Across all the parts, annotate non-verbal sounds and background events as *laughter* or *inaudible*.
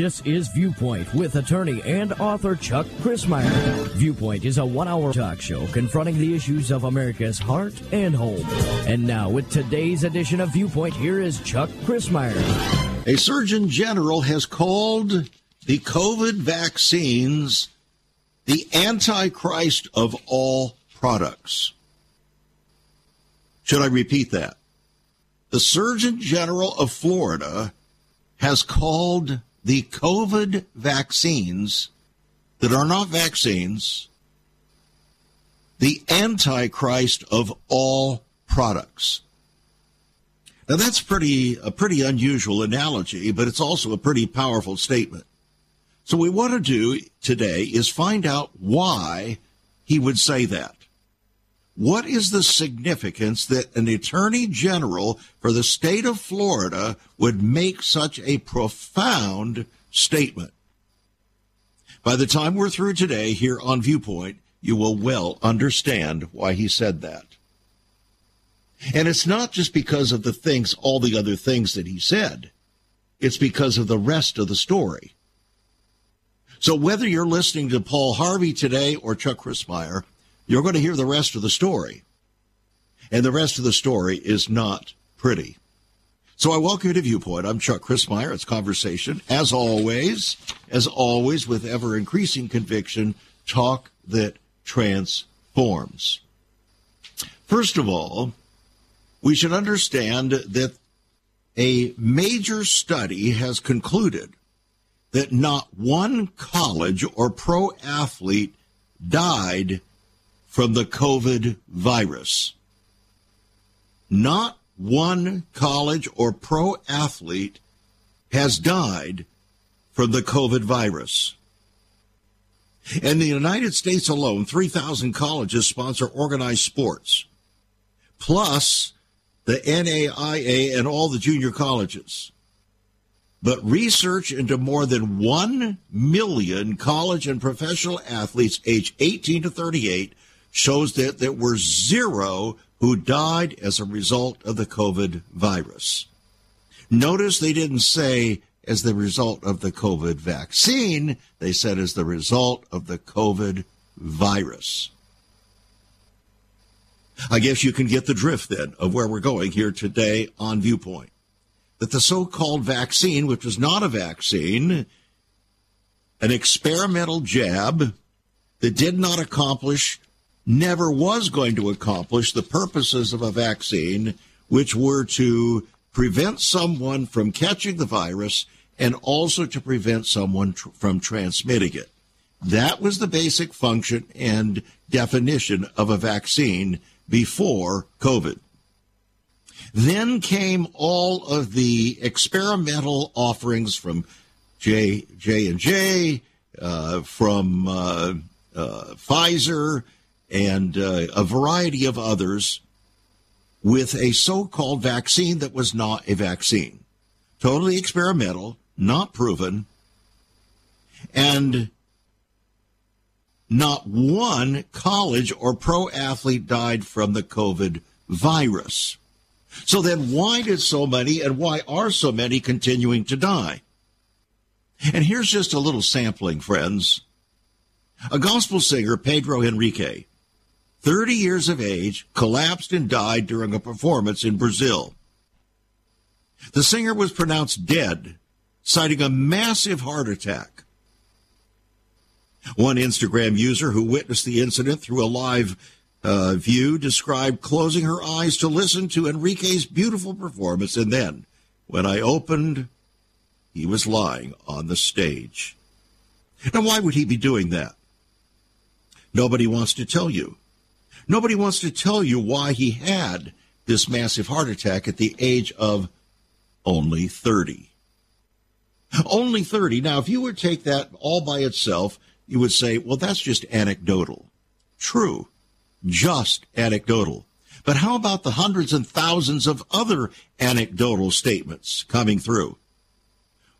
This is Viewpoint with attorney and author Chuck Crismier. Viewpoint is a one hour talk show confronting the issues of America's heart and home. And now, with today's edition of Viewpoint, here is Chuck Crismier. A surgeon general has called the COVID vaccines the antichrist of all products. Should I repeat that? The Surgeon General of Florida has called the COVID vaccines that are not vaccines the antichrist of all products. Now that's pretty a pretty unusual analogy, but it's also a pretty powerful statement. So what we want to do today is find out why he would say that. What is the significance that an attorney general for the state of Florida would make such a profound statement? By the time we're through today here on Viewpoint, you will well understand why he said that. And it's not just because of the things, all the other things that he said. It's because of the rest of the story. So whether you're listening to Paul Harvey today or Chuck Crismier, you're going to hear the rest of the story. And the rest of the story is not pretty. So I welcome you to Viewpoint. I'm Chuck Crismier. It's conversation, as always, as always, with ever increasing conviction, talk that transforms. First of all, we should understand that a major study has concluded that not one college or pro athlete died from the COVID virus. Not one college or pro athlete has died from the COVID virus. In the United States alone, 3,000 colleges sponsor organized sports, plus the NAIA and all the junior colleges. But research into more than 1 million college and professional athletes aged 18 to 38 shows that there were zero who died as a result of the COVID virus. Notice they didn't say as the result of the COVID vaccine, they said as the result of the COVID virus. I guess you can get the drift then of where we're going here today on Viewpoint. That the so called vaccine, which was not a vaccine, an experimental jab that did not accomplish, never was going to accomplish the purposes of a vaccine, which were to prevent someone from catching the virus and also to prevent someone tr- from transmitting it. That was the basic function and definition of a vaccine before COVID. Then came all of the experimental offerings from J J and J, uh, from uh, uh, Pfizer, and uh, a variety of others with a so-called vaccine that was not a vaccine, totally experimental, not proven, and not one college or pro athlete died from the COVID virus. So then why did so many and why are so many continuing to die? And here's just a little sampling, friends. A gospel singer, Pedro Henrique, 30 years of age, collapsed and died during a performance in Brazil. The singer was pronounced dead, citing a massive heart attack. One Instagram user who witnessed the incident through a live uh, view described closing her eyes to listen to Enrique's beautiful performance, and then, when I opened, he was lying on the stage. Now, why would he be doing that? Nobody wants to tell you. Nobody wants to tell you why he had this massive heart attack at the age of only 30. Only 30. Now, if you would take that all by itself, you would say, well, that's just anecdotal. True. Just anecdotal. But how about the hundreds and thousands of other anecdotal statements coming through?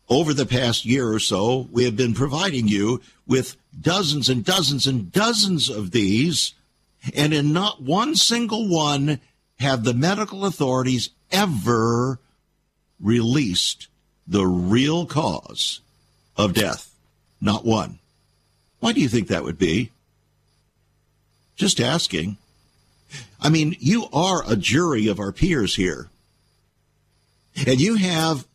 Over the past year or so, we have been providing you with dozens and dozens and dozens of these and in not one single one have the medical authorities ever released the real cause of death. Not one. Why do you think that would be? Just asking. I mean, you are a jury of our peers here. And you have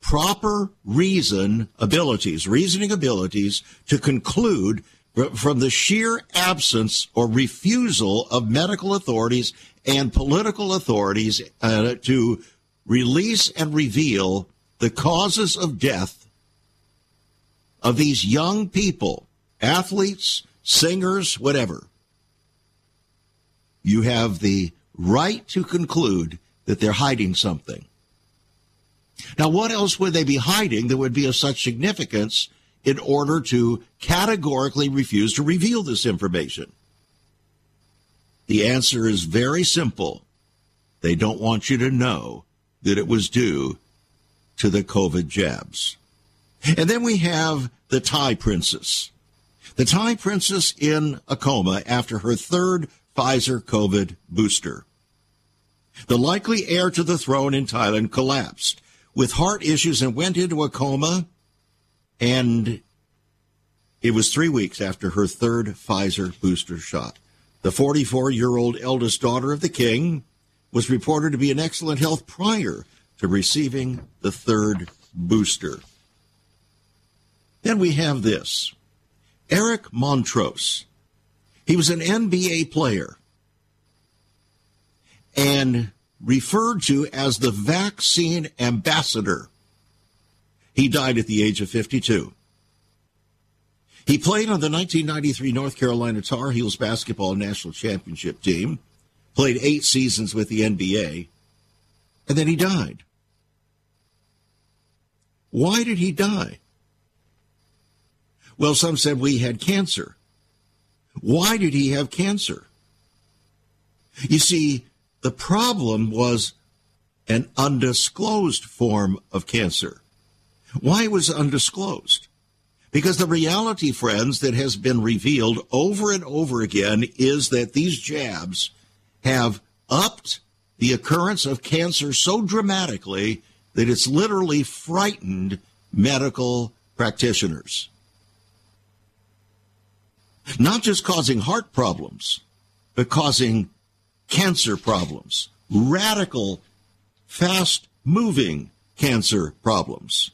proper reason abilities, reasoning abilities to conclude from the sheer absence or refusal of medical authorities and political authorities uh, to release and reveal the causes of death of these young people, athletes, singers, whatever. You have the right to conclude that they're hiding something. Now, what else would they be hiding that would be of such significance in order to categorically refuse to reveal this information? The answer is very simple. They don't want you to know that it was due to the COVID jabs. And then we have the Thai princess. The Thai princess in a coma after her third Pfizer COVID booster. The likely heir to the throne in Thailand collapsed with heart issues and went into a coma. And it was three weeks after her third Pfizer booster shot. The 44 year old eldest daughter of the king was reported to be in excellent health prior to receiving the third booster. Then we have this Eric Montross. He was an NBA player and referred to as the vaccine ambassador. He died at the age of 52. He played on the 1993 North Carolina Tar Heels basketball national championship team, played eight seasons with the NBA, and then he died. Why did he die? Well, some said we had cancer. Why did he have cancer? You see, the problem was an undisclosed form of cancer. Why was it undisclosed? Because the reality, friends, that has been revealed over and over again is that these jabs have upped the occurrence of cancer so dramatically that it's literally frightened medical practitioners. Not just causing heart problems, but causing cancer problems, radical, fast moving cancer problems.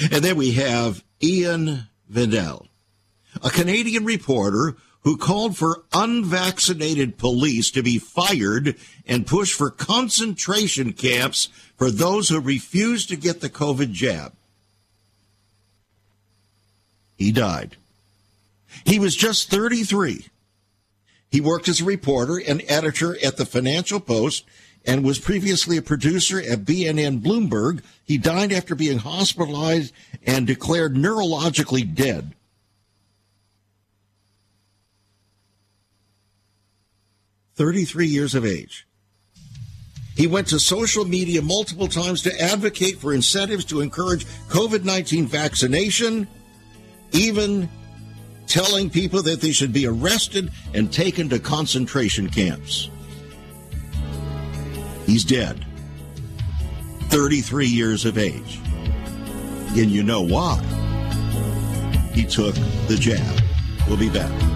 And then we have Ian Vidal, a Canadian reporter who called for unvaccinated police to be fired and push for concentration camps for those who refuse to get the COVID jab. He died. He was just 33 he worked as a reporter and editor at the Financial Post and was previously a producer at BNN Bloomberg. He died after being hospitalized and declared neurologically dead. Thirty-three years of age. He went to social media multiple times to advocate for incentives to encourage COVID 19 vaccination, even telling people that they should be arrested and taken to concentration camps. He's dead. 33 years of age. And you know why. He took the jab. We'll be back.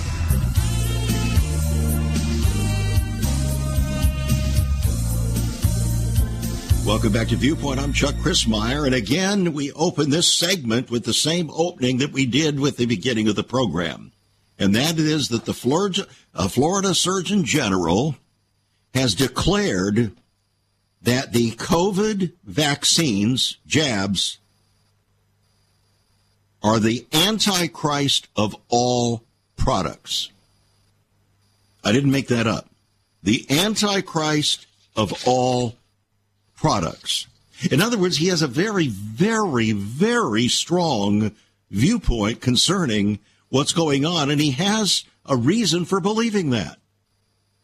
Welcome back to Viewpoint. I'm Chuck Crismier. And again, we open this segment with the same opening that we did with the beginning of the program. And that is that the Florida, uh, Florida Surgeon General has declared that the COVID vaccines, jabs, are the antichrist of all products. I didn't make that up. The antichrist of all products. In other words, he has a very, very, very strong viewpoint concerning what's going on, and he has a reason for believing that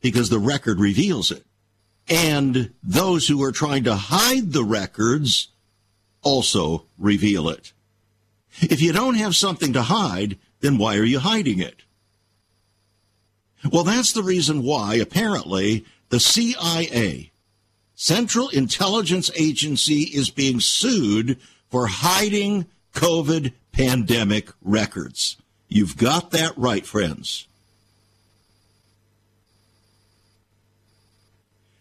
because the record reveals it. And those who are trying to hide the records also reveal it. If you don't have something to hide, then why are you hiding it? Well, that's the reason why, apparently, the CIA, Central Intelligence Agency, is being sued for hiding COVID pandemic records. You've got that right, friends.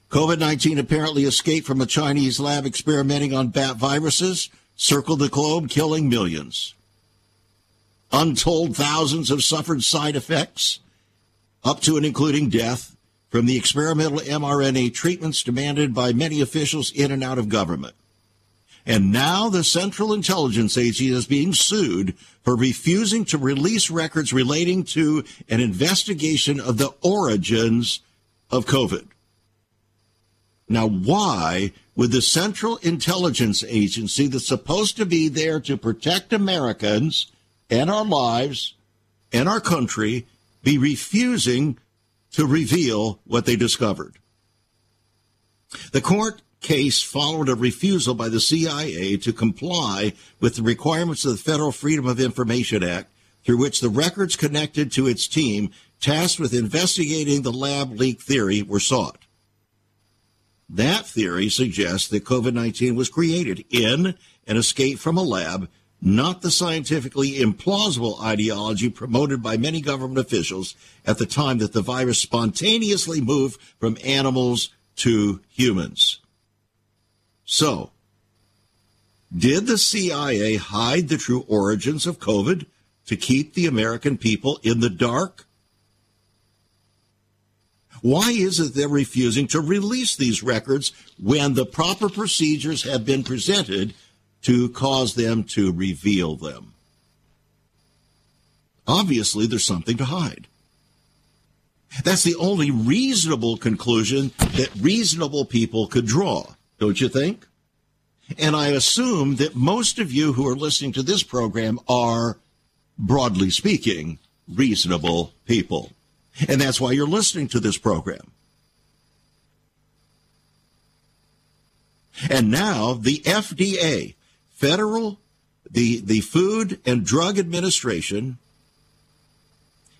COVID 19 apparently escaped from a Chinese lab experimenting on bat viruses, circled the globe, killing millions. Untold thousands have suffered side effects, up to and including death, from the experimental mRNA treatments demanded by many officials in and out of government. And now the Central Intelligence Agency is being sued for refusing to release records relating to an investigation of the origins of COVID. Now, why would the Central Intelligence Agency that's supposed to be there to protect Americans and our lives and our country be refusing to reveal what they discovered? The court case followed a refusal by the CIA to comply with the requirements of the Federal Freedom of Information Act, through which the records connected to its team tasked with investigating the lab leak theory were sought. That theory suggests that COVID 19 was created in and escaped from a lab, not the scientifically implausible ideology promoted by many government officials at the time that the virus spontaneously moved from animals to humans. So, did the CIA hide the true origins of COVID to keep the American people in the dark? Why is it they're refusing to release these records when the proper procedures have been presented to cause them to reveal them? Obviously, there's something to hide. That's the only reasonable conclusion that reasonable people could draw, don't you think? And I assume that most of you who are listening to this program are, broadly speaking, reasonable people. And that's why you're listening to this program. And now the FDA, federal, the, the Food and Drug Administration,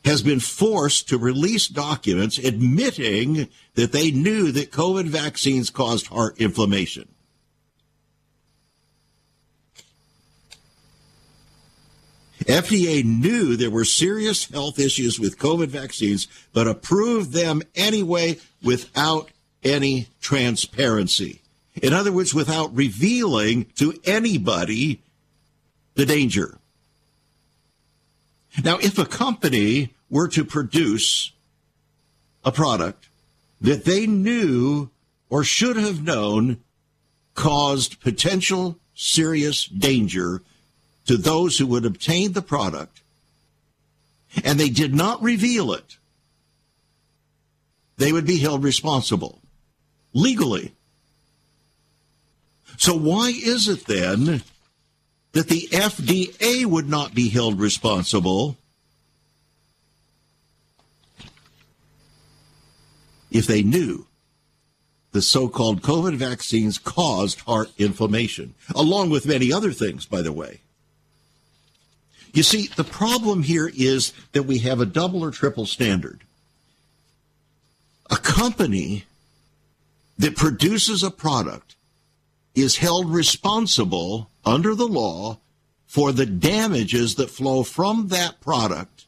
has been forced to release documents admitting that they knew that COVID vaccines caused heart inflammation. FDA knew there were serious health issues with COVID vaccines, but approved them anyway without any transparency. In other words, without revealing to anybody the danger. Now, if a company were to produce a product that they knew or should have known caused potential serious danger to those who would obtain the product and they did not reveal it, they would be held responsible legally. So, why is it then that the FDA would not be held responsible if they knew the so called COVID vaccines caused heart inflammation, along with many other things, by the way? You see, the problem here is that we have a double or triple standard. A company that produces a product is held responsible under the law for the damages that flow from that product,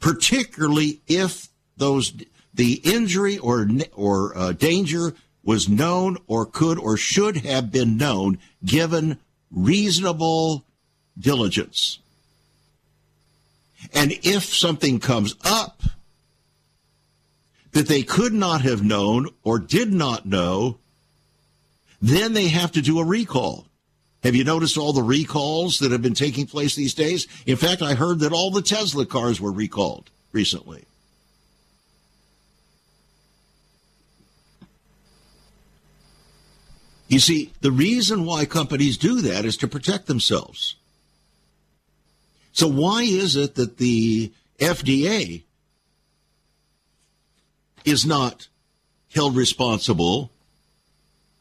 particularly if those the injury or or uh, danger was known or could or should have been known given reasonable diligence. And if something comes up that they could not have known or did not know, then they have to do a recall. Have you noticed all the recalls that have been taking place these days? In fact, I heard that all the Tesla cars were recalled recently. You see, the reason why companies do that is to protect themselves. So why is it that the FDA is not held responsible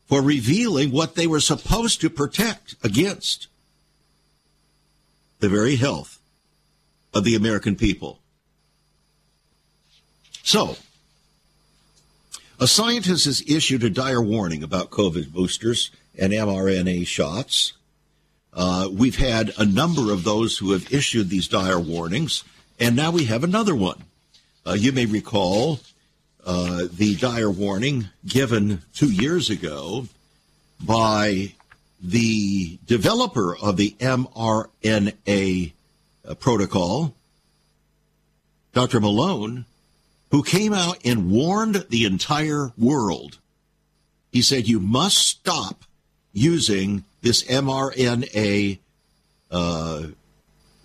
for revealing what they were supposed to protect against? The very health of the American people. So, a scientist has issued a dire warning about COVID boosters and mRNA shots. Uh, we've had a number of those who have issued these dire warnings, and now we have another one. Uh, you may recall uh, the dire warning given two years ago by the developer of the mRNA uh, protocol, Dr. Malone, who came out and warned the entire world. He said, You must stop using this mRNA uh,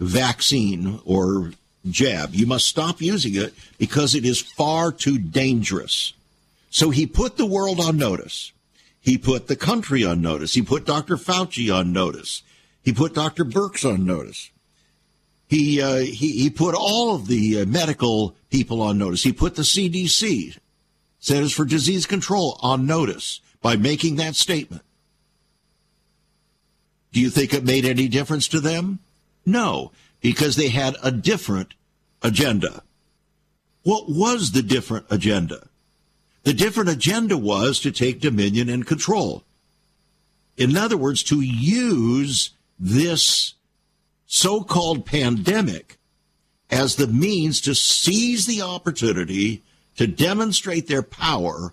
vaccine or jab. You must stop using it because it is far too dangerous. So he put the world on notice. He put the country on notice. He put Dr. Fauci on notice. He put Dr. Birx on notice. He, uh, he, he put all of the uh, medical people on notice. He put the CDC, Centers for Disease Control, on notice by making that statement. Do you think it made any difference to them? No, because they had a different agenda. What was the different agenda? The different agenda was to take dominion and control. In other words, to use this so called pandemic as the means to seize the opportunity to demonstrate their power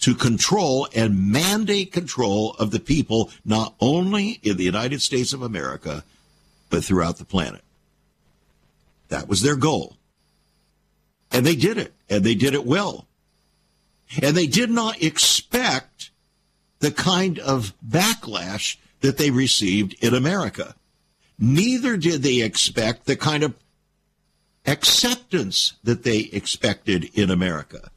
to control and mandate control of the people, not only in the United States of America, but throughout the planet. That was their goal. And they did it, and they did it well. And they did not expect the kind of backlash that they received in America. Neither did they expect the kind of acceptance that they expected in America.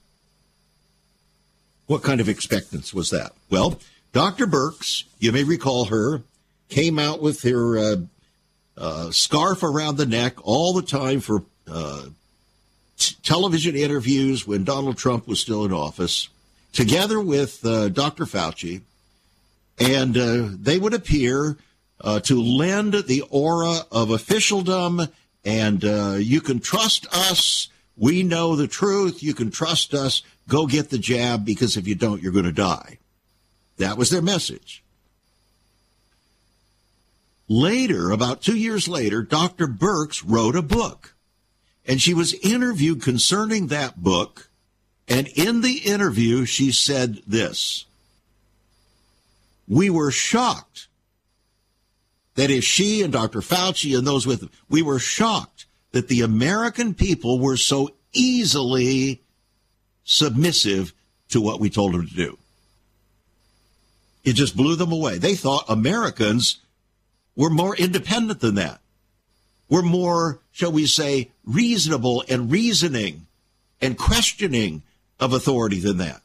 What kind of expectance was that? Well, Dr. Birx, you may recall her, came out with her uh, uh, scarf around the neck all the time for uh, t- television interviews when Donald Trump was still in office, together with uh, Dr. Fauci, and uh, they would appear uh, to lend the aura of officialdom and you can trust us. We know the truth. You can trust us. Go get the jab because if you don't, you're going to die. That was their message. Later, about two years later, Dr. Birx wrote a book and she was interviewed concerning that book. And in the interview, she said this We were shocked that is, she and Dr. Fauci and those with them, we were shocked that the American people were so easily submissive to what we told them to do. It just blew them away. They thought Americans were more independent than that. We're more, shall we say, reasonable and reasoning and questioning of authority than that.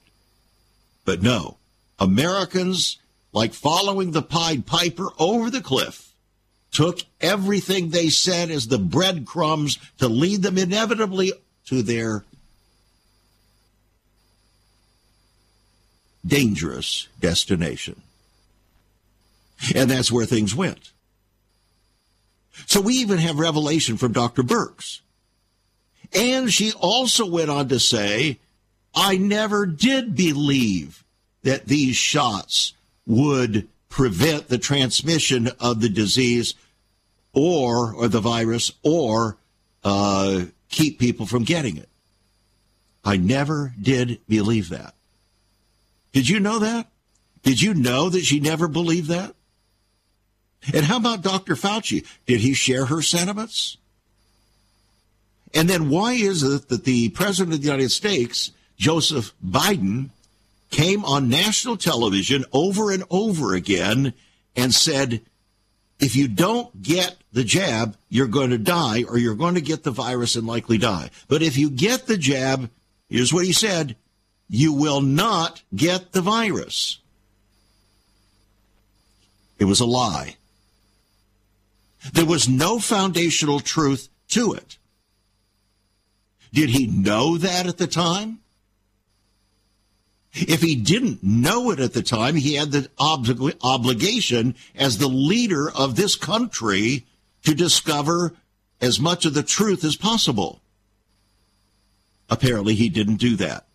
But no, Americans like following the Pied Piper over the cliff, took everything they said as the breadcrumbs to lead them inevitably to their dangerous destination. And that's where things went. So we even have revelation from Dr. Birx. And she also went on to say, I never did believe that these shots would prevent the transmission of the disease or or the virus or uh, keep people from getting it. I never did believe that. Did you know that? Did you know that she never believed that? And how about Dr. Fauci? Did he share her sentiments? And then why is it that the President of the United States, Joseph Biden, came on national television over and over again and said, if you don't get the jab, you're going to die or you're going to get the virus and likely die. But if you get the jab, here's what he said, you will not get the virus. It was a lie. There was no foundational truth to it. Did he know that at the time? If he didn't know it at the time, he had the ob- obligation as the leader of this country to discover as much of the truth as possible. Apparently, he didn't do that.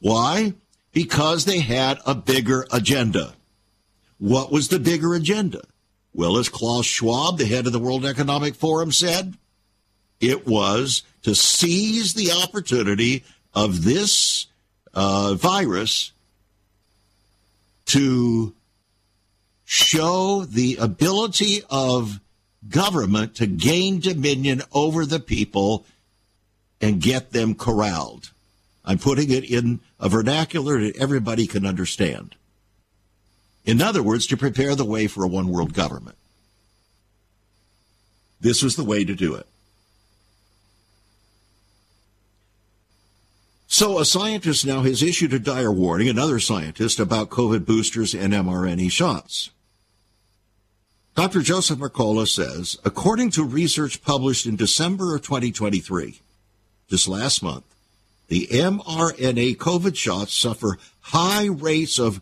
Why? Because they had a bigger agenda. What was the bigger agenda? Well, as Klaus Schwab, the head of the World Economic Forum, said, it was to seize the opportunity of this uh, virus to show the ability of government to gain dominion over the people and get them corralled. I'm putting it in a vernacular that everybody can understand. In other words, to prepare the way for a one world government. This was the way to do it. So, a scientist now has issued a dire warning, another scientist, about COVID boosters and mRNA shots. Dr. Joseph Mercola says, according to research published in December of 2023, just last month, the mRNA COVID shots suffer high rates of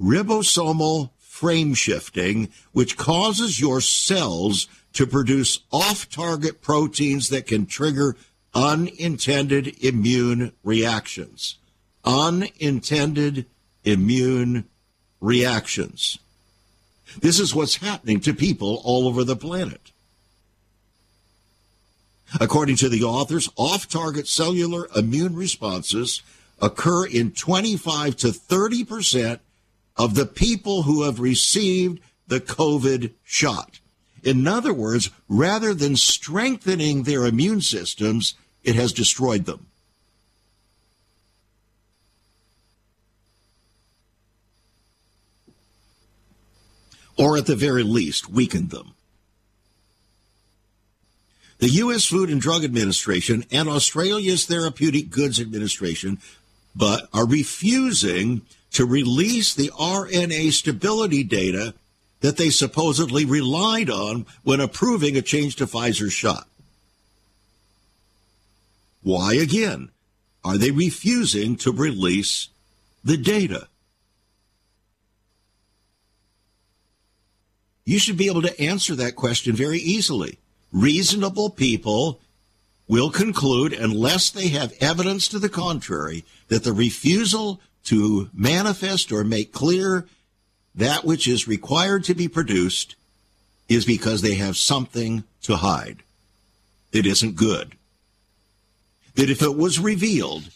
ribosomal frame shifting, which causes your cells to produce off target proteins that can trigger unintended immune reactions. Unintended immune reactions. This is what's happening to people all over the planet. According to the authors, off target cellular immune responses occur in 25 to 30 percent of the people who have received the COVID shot. In other words, rather than strengthening their immune systems, it has destroyed them. Or at the very least, weakened them. The U.S. Food and Drug Administration and Australia's Therapeutic Goods Administration but are refusing to release the RNA stability data that they supposedly relied on when approving a change to Pfizer's shot. Why again are they refusing to release the data? You should be able to answer that question very easily. Reasonable people will conclude, unless they have evidence to the contrary, that the refusal to manifest or make clear that which is required to be produced is because they have something to hide. It isn't good that if it was revealed,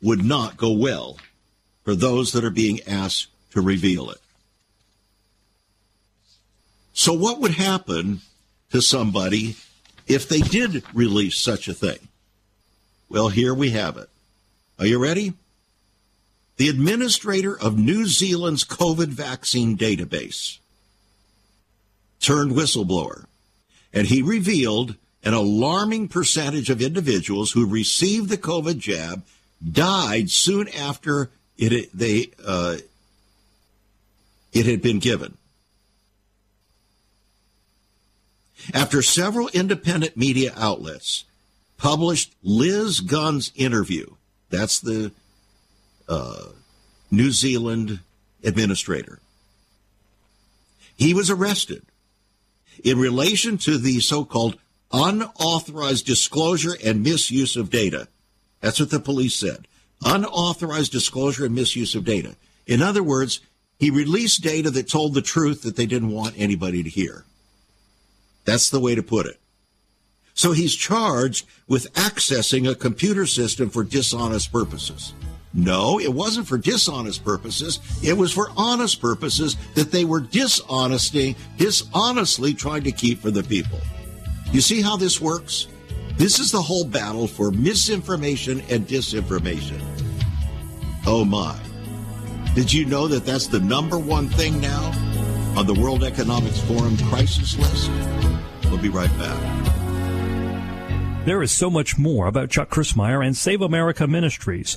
would not go well for those that are being asked to reveal it. So, what would happen to somebody if they did release such a thing? Well, here we have it. Are you ready? The administrator of New Zealand's COVID vaccine database turned whistleblower, and he revealed an alarming percentage of individuals who received the COVID jab died soon after it they uh, it had been given. After several independent media outlets published Liz Gunn's interview, that's the uh, New Zealand administrator, he was arrested in relation to the so-called unauthorized disclosure and misuse of data. That's what the police said. Unauthorized disclosure and misuse of data. In other words, he released data that told the truth that they didn't want anybody to hear. That's the way to put it. So he's charged with accessing a computer system for dishonest purposes. No, it wasn't for dishonest purposes. It was for honest purposes that they were dishonesting, dishonestly trying to keep for the people. You see how this works? This is the whole battle for misinformation and disinformation. Oh my. Did you know that that's the number one thing now on the World Economics Forum crisis list? We'll be right back. There is so much more about Chuck Crismier and Save America Ministries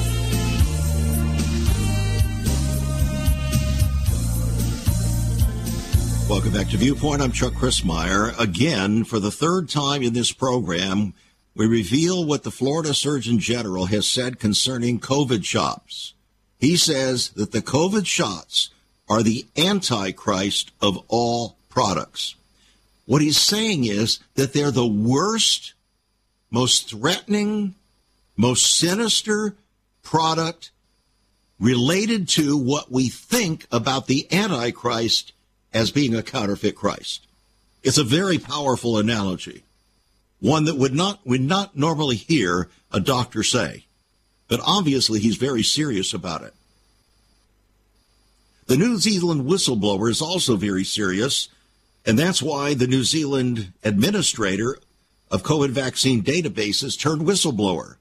Welcome back to Viewpoint. I'm Chuck Crismier. Again, for the third time in this program, we reveal what the Florida Surgeon General has said concerning COVID shots. He says that the COVID shots are the antichrist of all products. What he's saying is that they're the worst, most threatening, most sinister product related to what we think about the Antichrist as being a counterfeit Christ. It's a very powerful analogy, one that would not would not normally hear a doctor say, but obviously he's very serious about it. The New Zealand whistleblower is also very serious, and that's why the New Zealand administrator of COVID vaccine databases turned whistleblower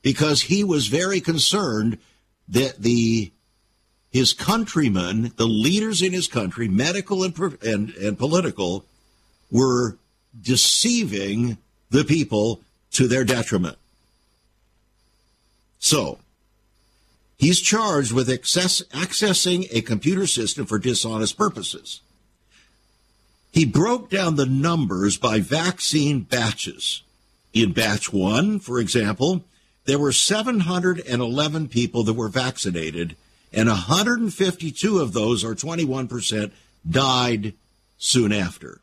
because he was very concerned that the his countrymen, the leaders in his country, medical and, and, and political, were deceiving the people to their detriment. So, he's charged with access, accessing a computer system for dishonest purposes. He broke down the numbers by vaccine batches. In batch one, for example, there were 711 people that were vaccinated and 152 of those, or 21%, died soon after.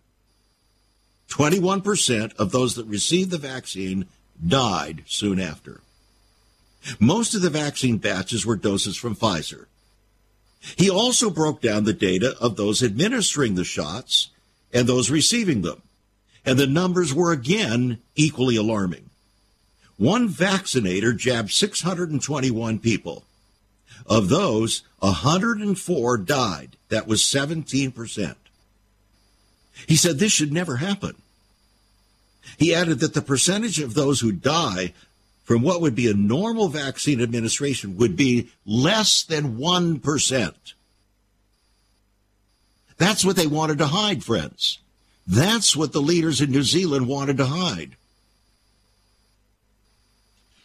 21% of those that received the vaccine died soon after. Most of the vaccine batches were doses from Pfizer. He also broke down the data of those administering the shots and those receiving them. And the numbers were again equally alarming. One vaccinator jabbed 621 people. Of those, 104 died. That was 17%. He said this should never happen. He added that the percentage of those who die from what would be a normal vaccine administration would be less than 1%. That's what they wanted to hide, friends. That's what the leaders in New Zealand wanted to hide.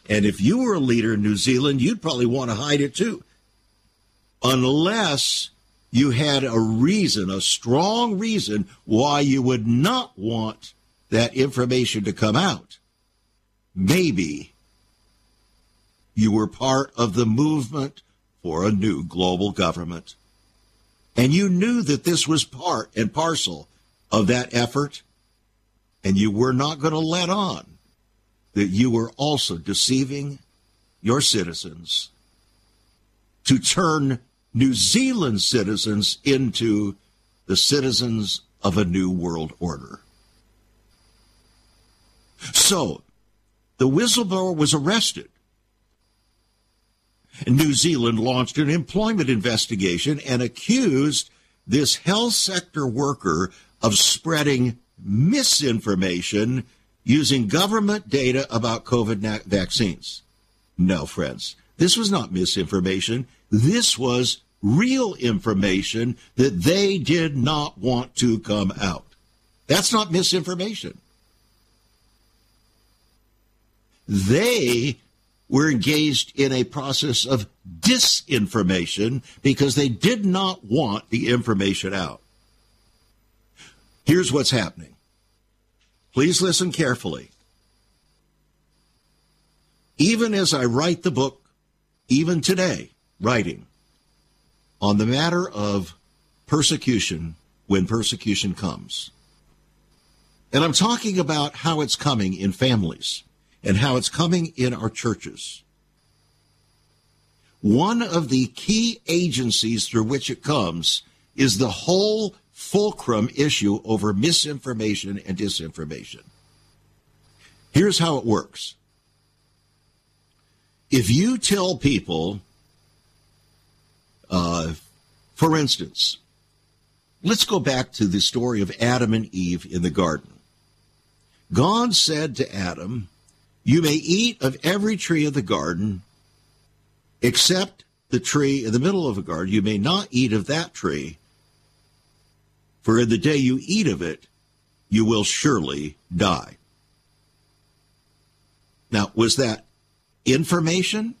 And if you were a leader in New Zealand, you'd probably want to hide it too unless you had a reason, a strong reason why you would not want that information to come out. Maybe you were part of the movement for a new global government. And you knew that this was part and parcel of that effort, and you were not going to let on that you were also deceiving your citizens to turn New Zealand citizens into the citizens of a new world order. So, the whistleblower was arrested. New Zealand launched an employment investigation and accused this health sector worker of spreading misinformation using government data about COVID vaccines. No, friends, this was not misinformation. This was real information that they did not want to come out. That's not misinformation. They were engaged in a process of disinformation because they did not want the information out. Here's what's happening. Please listen carefully. Even as I write the book, even today, writing, on the matter of persecution when persecution comes. And I'm talking about how it's coming in families and how it's coming in our churches. One of the key agencies through which it comes is the whole fulcrum issue over misinformation and disinformation. Here's how it works. If you tell people, uh, for instance, let's go back to the story of Adam and Eve in the garden. God said to Adam, You may eat of every tree of the garden except the tree in the middle of the garden. You may not eat of that tree, for in the day you eat of it, you will surely die. Now, was that information?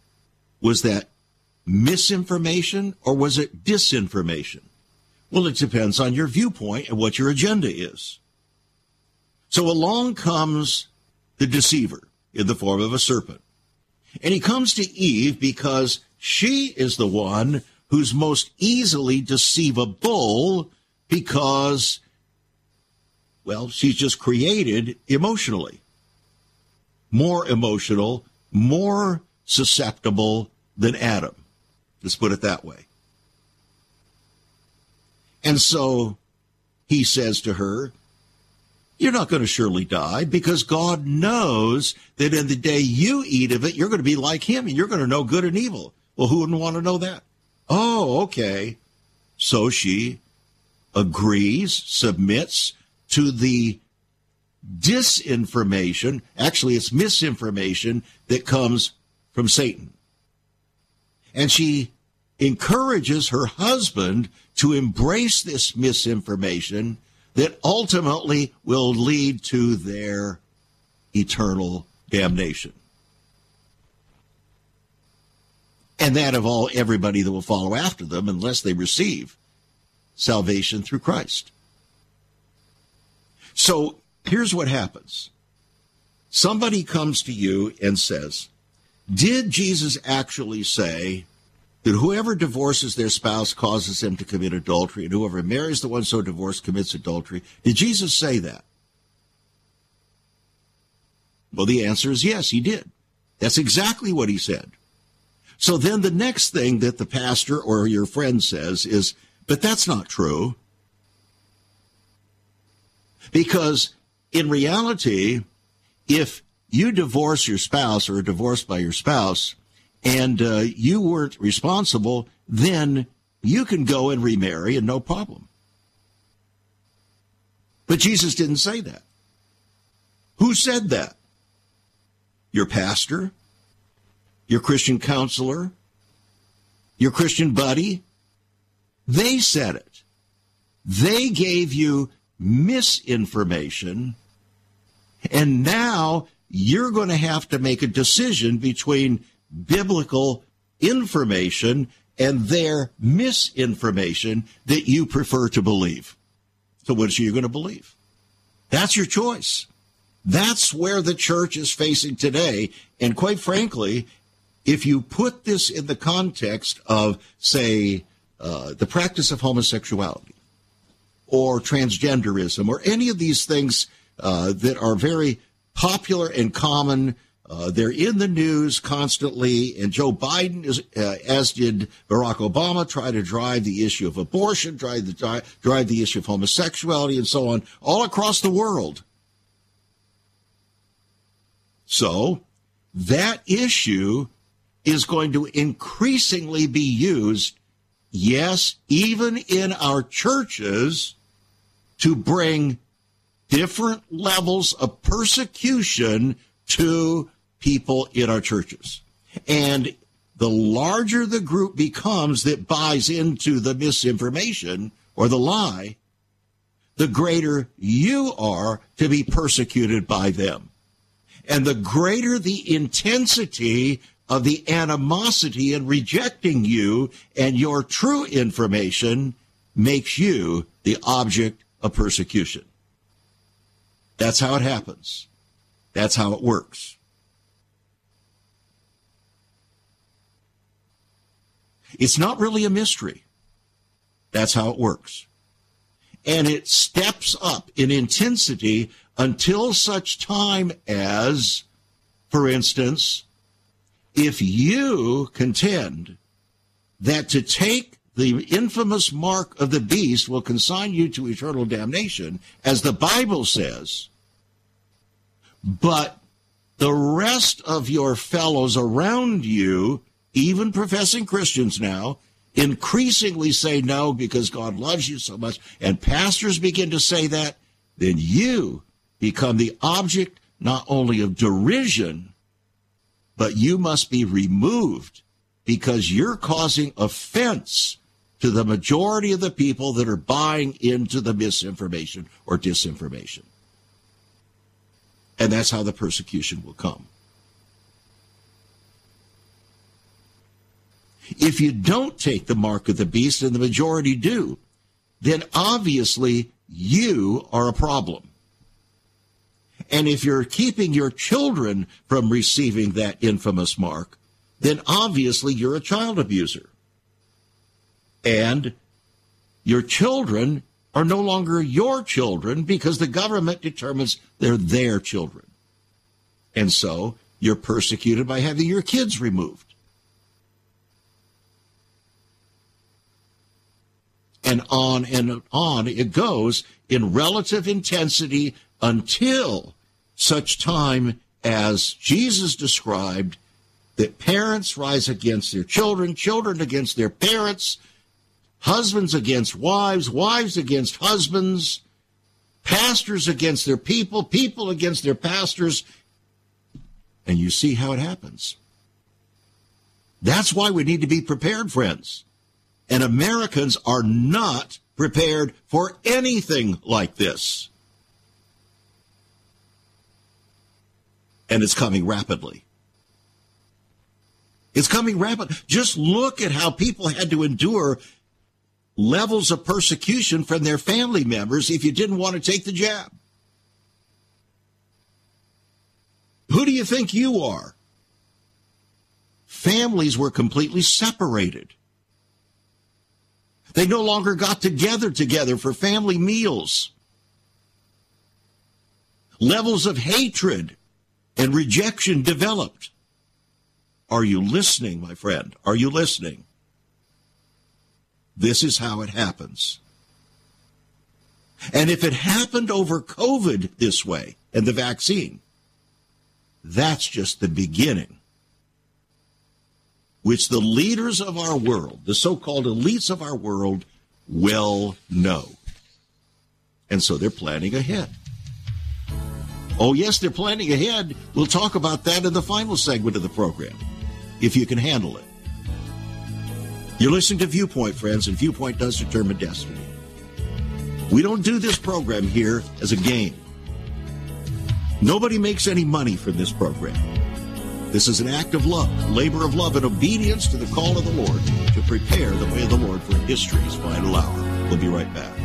Was that misinformation? Or was it disinformation? Well, it depends on your viewpoint and what your agenda is. So along comes the deceiver in the form of a serpent. And he comes to Eve because she is the one who's most easily deceivable because, well, she's just created emotionally. More emotional, more susceptible than Adam. Let's put it that way. And so he says to her, You're not going to surely die because God knows that in the day you eat of it, you're going to be like him and you're going to know good and evil. Well, who wouldn't want to know that? Oh, okay. So she agrees, submits to the disinformation, actually, it's misinformation that comes from Satan. And she encourages her husband to embrace this misinformation that ultimately will lead to their eternal damnation. And that of all everybody that will follow after them unless they receive salvation through Christ. So here's what happens. Somebody comes to you and says, Did Jesus actually say that whoever divorces their spouse causes them to commit adultery, and whoever marries the one so divorced commits adultery? Did Jesus say that? Well, the answer is yes, he did. That's exactly what he said. So then the next thing that the pastor or your friend says is, but that's not true. Because in reality, if you divorce your spouse or are divorced by your spouse and uh, you weren't responsible, then you can go and remarry and no problem. But Jesus didn't say that. Who said that? Your pastor? Your Christian counselor? Your Christian buddy? They said it. They gave you misinformation, and now you're going to have to make a decision between biblical information and their misinformation that you prefer to believe. So, which are you going to believe? That's your choice. That's where the church is facing today. And quite frankly, if you put this in the context of, say, uh, the practice of homosexuality or transgenderism or any of these things uh, that are very popular and common. Uh, they're in the news constantly, and Joe Biden, is, uh, as did Barack Obama, try to drive the issue of abortion, drive the drive the issue of homosexuality, and so on, all across the world. So that issue is going to increasingly be used yes, even in our churches, to bring different levels of persecution to people in our churches. And the larger the group becomes that buys into the misinformation or the lie, the greater you are to be persecuted by them. And the greater the intensity of the animosity in rejecting you and your true information makes you the object of persecution. That's how it happens. That's how it works. It's not really a mystery. That's how it works. And it steps up in intensity until such time as for instance, if you contend that to take the infamous mark of the beast will consign you to eternal damnation, as the Bible says, but the rest of your fellows around you, even professing Christians now, increasingly say no because God loves you so much, and pastors begin to say that, then you become the object not only of derision, but you must be removed because you're causing offense to the majority of the people that are buying into the misinformation or disinformation. And that's how the persecution will come. If you don't take the mark of the beast, and the majority do, then obviously you are a problem. And if you're keeping your children from receiving that infamous mark, then obviously you're a child abuser. And your children are no longer your children because the government determines they're their children. And so you're persecuted by having your kids removed. And on and on it goes in relative intensity until such time as Jesus described that parents rise against their children, children against their parents, husbands against wives, wives against husbands, pastors against their people, people against their pastors. And you see how it happens. That's why we need to be prepared, friends. And Americans are not prepared for anything like this. And it's coming rapidly. It's coming rapid. Just look at how people had to endure levels of persecution from their family members if you didn't want to take the jab. Who do you think you are? Families were completely separated. They no longer got together together for family meals. Levels of hatred and rejection developed. Are you listening, my friend? Are you listening? This is how it happens. And if it happened over COVID this way and the vaccine, that's just the beginning, which the leaders of our world, the so called elites of our world, will know. And so they're planning ahead. Oh, yes, they're planning ahead. We'll talk about that in the final segment of the program, if you can handle it. You're listening to Viewpoint, friends, and Viewpoint does determine destiny. We don't do this program here as a game. Nobody makes any money from this program. This is an act of love, labor of love, and obedience to the call of the Lord to prepare the way of the Lord for history's final hour. We'll be right back.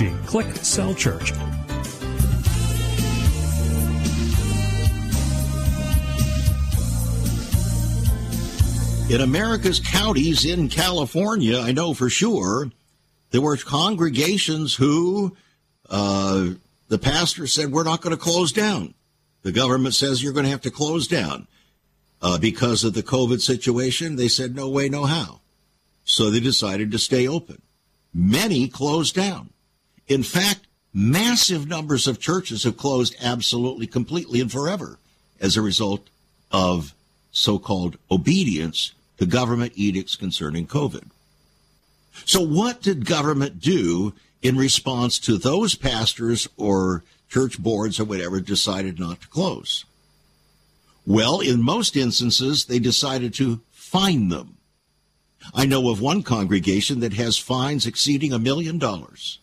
Click Cell Church. In America's counties in California, I know for sure, there were congregations who uh, the pastor said, We're not going to close down. The government says you're going to have to close down uh, because of the COVID situation. They said, No way, no how. So they decided to stay open. Many closed down. In fact, massive numbers of churches have closed absolutely, completely, and forever as a result of so called obedience to government edicts concerning COVID. So, what did government do in response to those pastors or church boards or whatever decided not to close? Well, in most instances, they decided to fine them. I know of one congregation that has fines exceeding a million dollars.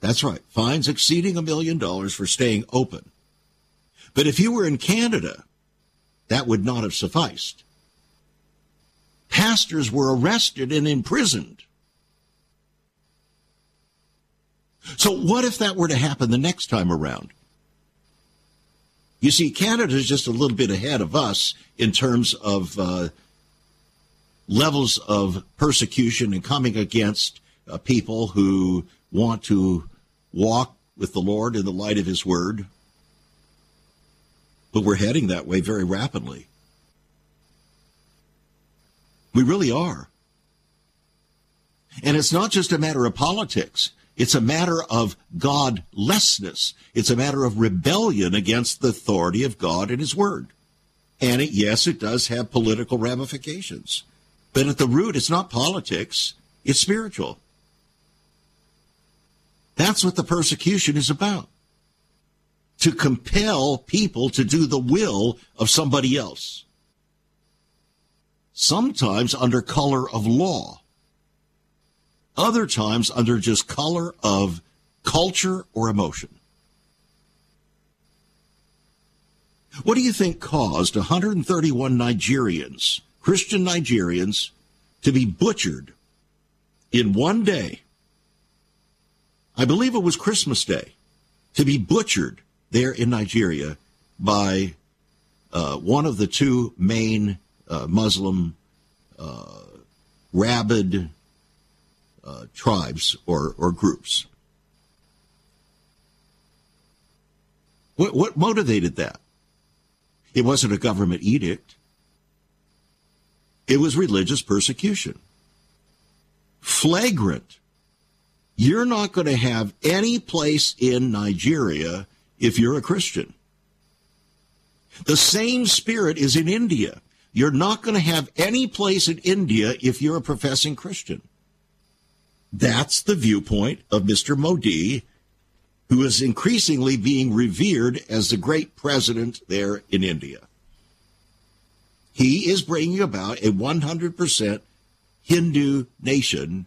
That's right, fines exceeding a million dollars for staying open. But if you were in Canada, that would not have sufficed. Pastors were arrested and imprisoned. So, what if that were to happen the next time around? You see, Canada is just a little bit ahead of us in terms of uh, levels of persecution and coming against uh, people who want to walk with the Lord in the light of His Word. But we're heading that way very rapidly. We really are. And it's not just a matter of politics. It's a matter of godlessness. It's a matter of rebellion against the authority of God and His Word. And it, yes, it does have political ramifications. But at the root, it's not politics, it's spiritual. That's what the persecution is about. To compel people to do the will of somebody else. Sometimes under color of law. Other times under just color of culture or emotion. What do you think caused 131 Nigerians Christian Nigerians to be butchered in one day. I believe it was Christmas Day, to be butchered there in Nigeria by uh, one of the two main uh, Muslim uh, rabid uh, tribes or, or groups. What, what motivated that? It wasn't a government edict. It was religious persecution. Flagrant. You're not going to have any place in Nigeria if you're a Christian. The same spirit is in India. You're not going to have any place in India if you're a professing Christian. That's the viewpoint of Mr. Modi, who is increasingly being revered as the great president there in India. He is bringing about a 100% Hindu nation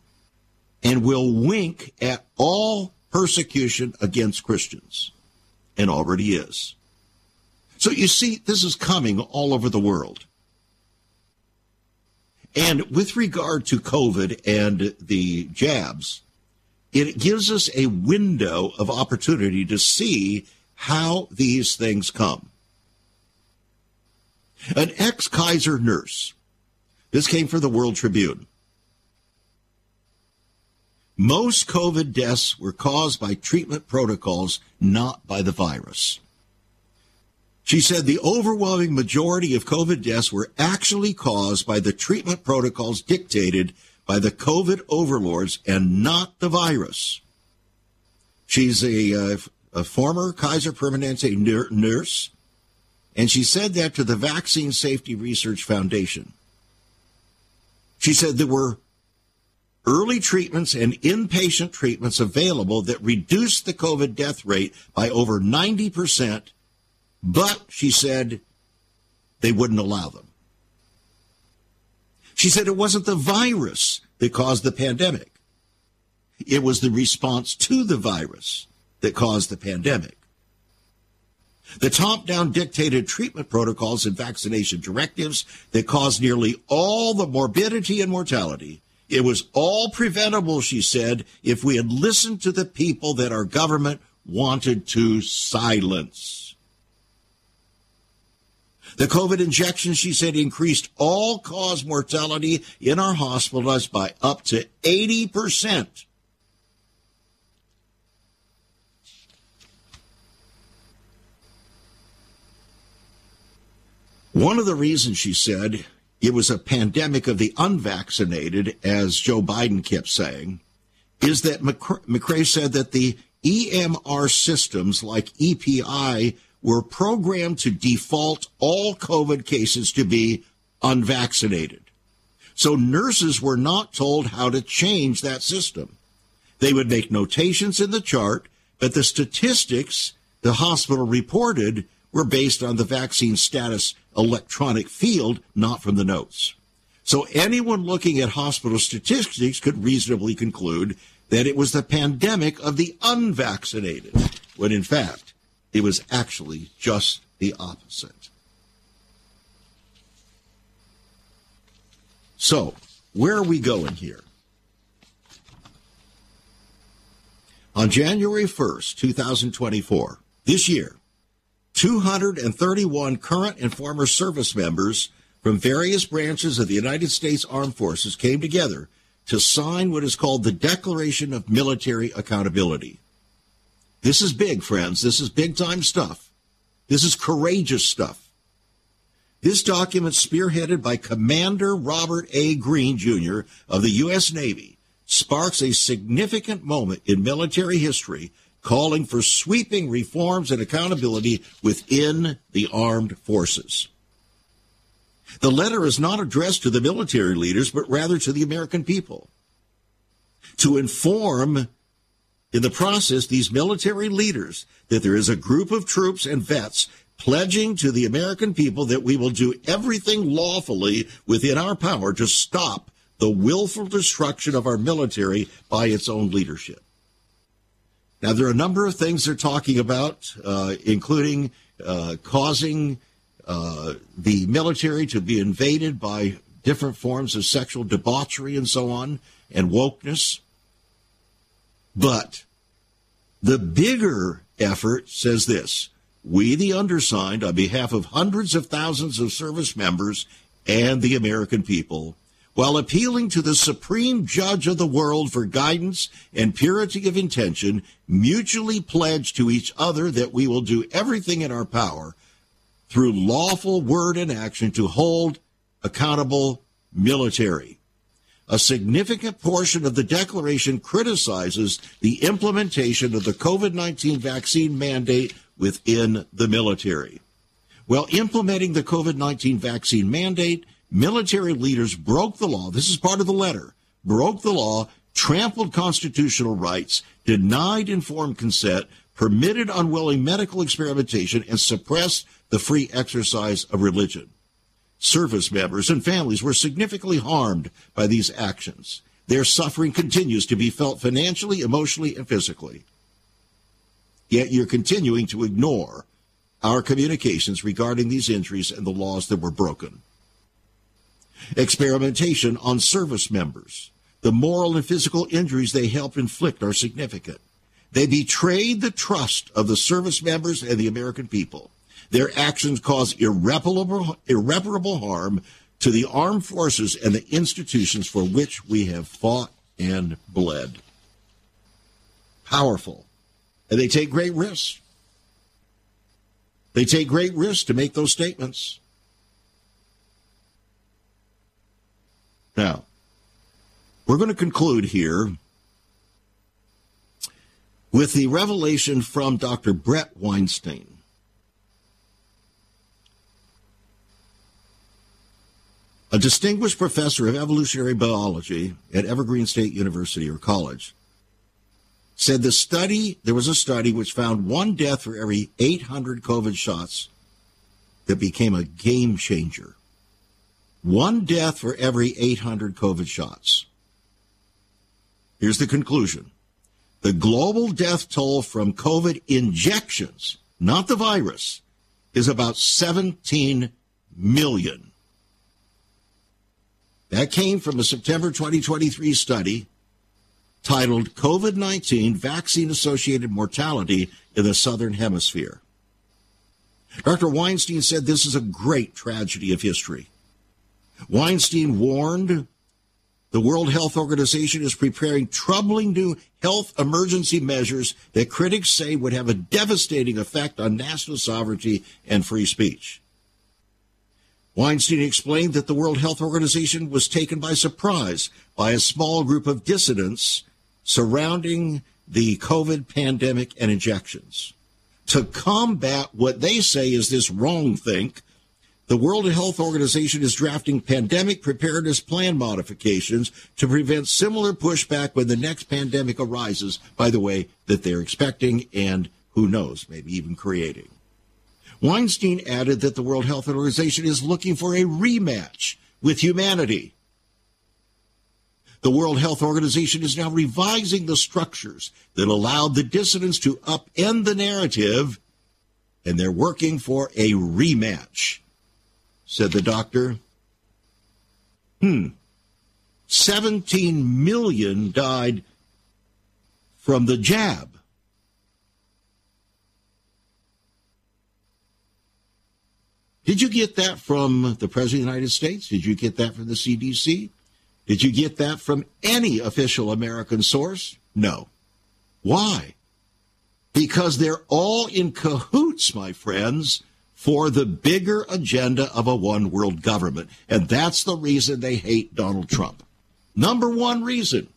and will wink at all persecution against Christians, and already is. So you see, this is coming all over the world. And with regard to COVID and the jabs, it gives us a window of opportunity to see how these things come. An ex Kaiser nurse. This came from the World Tribune. Most COVID deaths were caused by treatment protocols, not by the virus. She said the overwhelming majority of COVID deaths were actually caused by the treatment protocols dictated by the COVID overlords and not the virus. She's a, uh, a former Kaiser Permanente nurse and she said that to the Vaccine Safety Research Foundation. She said there were early treatments and inpatient treatments available that reduced the COVID death rate by over 90%, but she said they wouldn't allow them. She said it wasn't the virus that caused the pandemic. It was the response to the virus that caused the pandemic. The top down dictated treatment protocols and vaccination directives that caused nearly all the morbidity and mortality. It was all preventable, she said, if we had listened to the people that our government wanted to silence. The COVID injection, she said, increased all cause mortality in our hospitals by up to 80%. One of the reasons, she said, it was a pandemic of the unvaccinated, as Joe Biden kept saying, is that McCrae said that the EMR systems like Epic were programmed to default all COVID cases to be unvaccinated. So nurses were not told how to change that system. They would make notations in the chart, but the statistics the hospital reported were based on the vaccine status electronic field, not from the notes. So anyone looking at hospital statistics could reasonably conclude that it was the pandemic of the unvaccinated, when in fact it was actually just the opposite. So, where are we going here? On January 1st, 2024, this year, 231 current and former service members from various branches of the United States Armed Forces came together to sign what is called the Declaration of Military Accountability. This is big, friends. This is big time stuff. This is courageous stuff. This document, spearheaded by Commander Robert A. Green, Jr. of the U.S. Navy, sparks a significant moment in military history calling for sweeping reforms and accountability within the armed forces. The letter is not addressed to the military leaders, but rather to the American people. To inform in the process these military leaders that there is a group of troops and vets pledging to the American people that we will do everything lawfully within our power to stop the willful destruction of our military by its own leadership. Now, there are a number of things they're talking about, uh, including uh, causing uh, the military to be invaded by different forms of sexual debauchery and so on, and wokeness. But the bigger effort says this we, the undersigned, on behalf of hundreds of thousands of service members and the American people, while appealing to the supreme judge of the world for guidance and purity of intention, mutually pledge to each other that we will do everything in our power through lawful word and action to hold accountable military. A significant portion of the declaration criticizes the implementation of the COVID 19 vaccine mandate within the military. Well, implementing the COVID 19 vaccine mandate, military leaders broke the law. This is part of the letter. Broke the law, trampled constitutional rights, denied informed consent, permitted unwilling medical experimentation, and suppressed the free exercise of religion. Service members and families were significantly harmed by these actions. Their suffering continues to be felt financially, emotionally, and physically. Yet you're continuing to ignore our communications regarding these injuries and the laws that were broken. Experimentation on service members. The moral and physical injuries they help inflict are significant. They betrayed the trust of the service members and the American people. Their actions cause irreparable, irreparable harm to the armed forces and the institutions for which we have fought and bled. Powerful. And they take great risks. They take great risks to make those statements. Now, we're going to conclude here with the revelation from Dr. Bret Weinstein. A distinguished professor of evolutionary biology at Evergreen State University or college said the study, there was a study which found one death for every 800 COVID shots that became a game changer. One death for every 800 COVID shots. Here's the conclusion. The global death toll from COVID injections, not the virus, is about 17 million. That came from a September 2023 study titled COVID 19 Vaccine Associated Mortality in the Southern Hemisphere. Dr. Weinstein said this is a great tragedy of history. Weinstein warned the World Health Organization is preparing troubling new health emergency measures that critics say would have a devastating effect on national sovereignty and free speech. Weinstein explained that the World Health Organization was taken by surprise by a small group of dissidents surrounding the COVID pandemic and injections. to combat what they say is this wrong think. The World Health Organization is drafting pandemic preparedness plan modifications to prevent similar pushback when the next pandemic arises, by the way, that they're expecting and who knows, maybe even creating. Weinstein added that the World Health Organization is looking for a rematch with humanity. The World Health Organization is now revising the structures that allowed the dissidents to upend the narrative, and they're working for a rematch, said the doctor. Hmm. 17 million died from the jab. Did you get that from the President of the United States? Did you get that from the CDC? Did you get that from any official American source? No. Why? Because they're all in cahoots, my friends, for the bigger agenda of a one world government. And that's the reason they hate Donald Trump. Number one reason.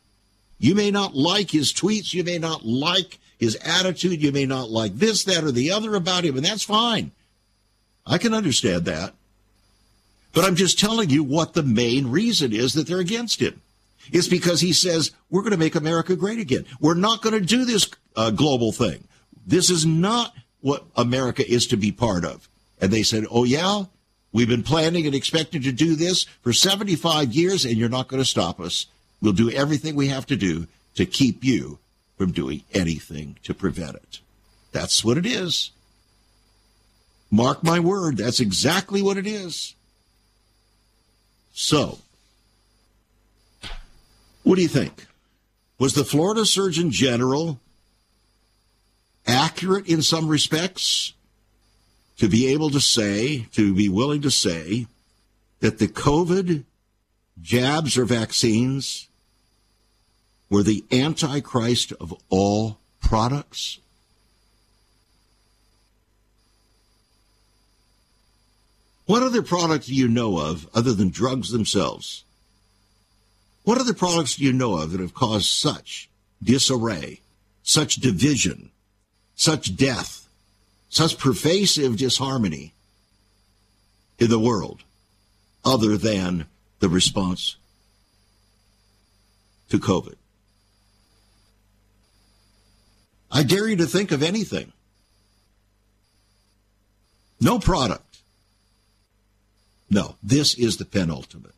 You may not like his tweets. You may not like his attitude. You may not like this, that, or the other about him, and that's fine. I can understand that. But I'm just telling you what the main reason is that they're against him. It's because he says, we're going to make America great again. We're not going to do this uh, global thing. This is not what America is to be part of. And they said, oh, yeah, we've been planning and expecting to do this for 75 years, and you're not going to stop us. We'll do everything we have to do to keep you from doing anything to prevent it. That's what it is. Mark my word, that's exactly what it is. So, what do you think? Was the Florida Surgeon General accurate in some respects to be able to say, to be willing to say, that the COVID jabs or vaccines were the antichrist of all products? What other products do you know of other than drugs themselves? What other products do you know of that have caused such disarray, such division, such death, such pervasive disharmony in the world other than the response to COVID? I dare you to think of anything. No product no, this is the penultimate.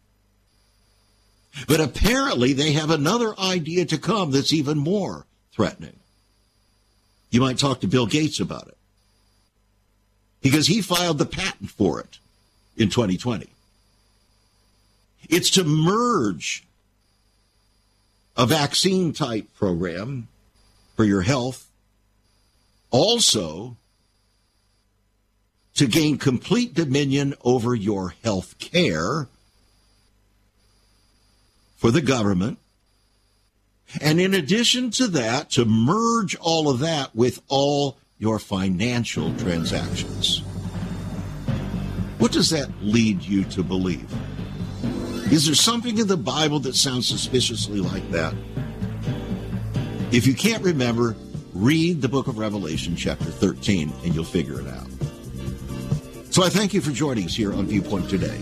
But apparently they have another idea to come that's even more threatening. You might talk to Bill Gates about it. Because he filed the patent for it in 2020. It's to merge a vaccine type program for your health also to gain complete dominion over your health care for the government. And in addition to that, to merge all of that with all your financial transactions. What does that lead you to believe? Is there something in the Bible that sounds suspiciously like that? If you can't remember, read the book of Revelation, chapter 13, and you'll figure it out. So I thank you for joining us here on Viewpoint today.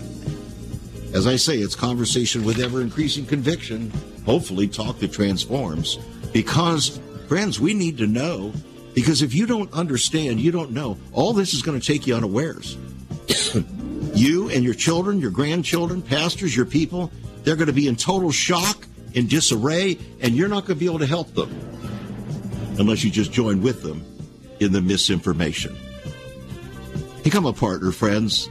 As I say, it's conversation with ever increasing conviction, hopefully, talk that transforms. Because, friends, we need to know. Because if you don't understand, you don't know, all this is going to take you unawares. *coughs* you and your children, your grandchildren, pastors, your people, they're going to be in total shock and disarray, and you're not going to be able to help them unless you just join with them in the misinformation. Become a partner, friends.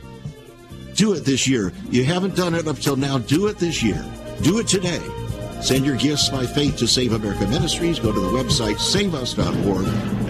Do it this year. You haven't done it up till now. Do it this year. Do it today. Send your gifts by faith to Save America Ministries. Go to the website saveus.org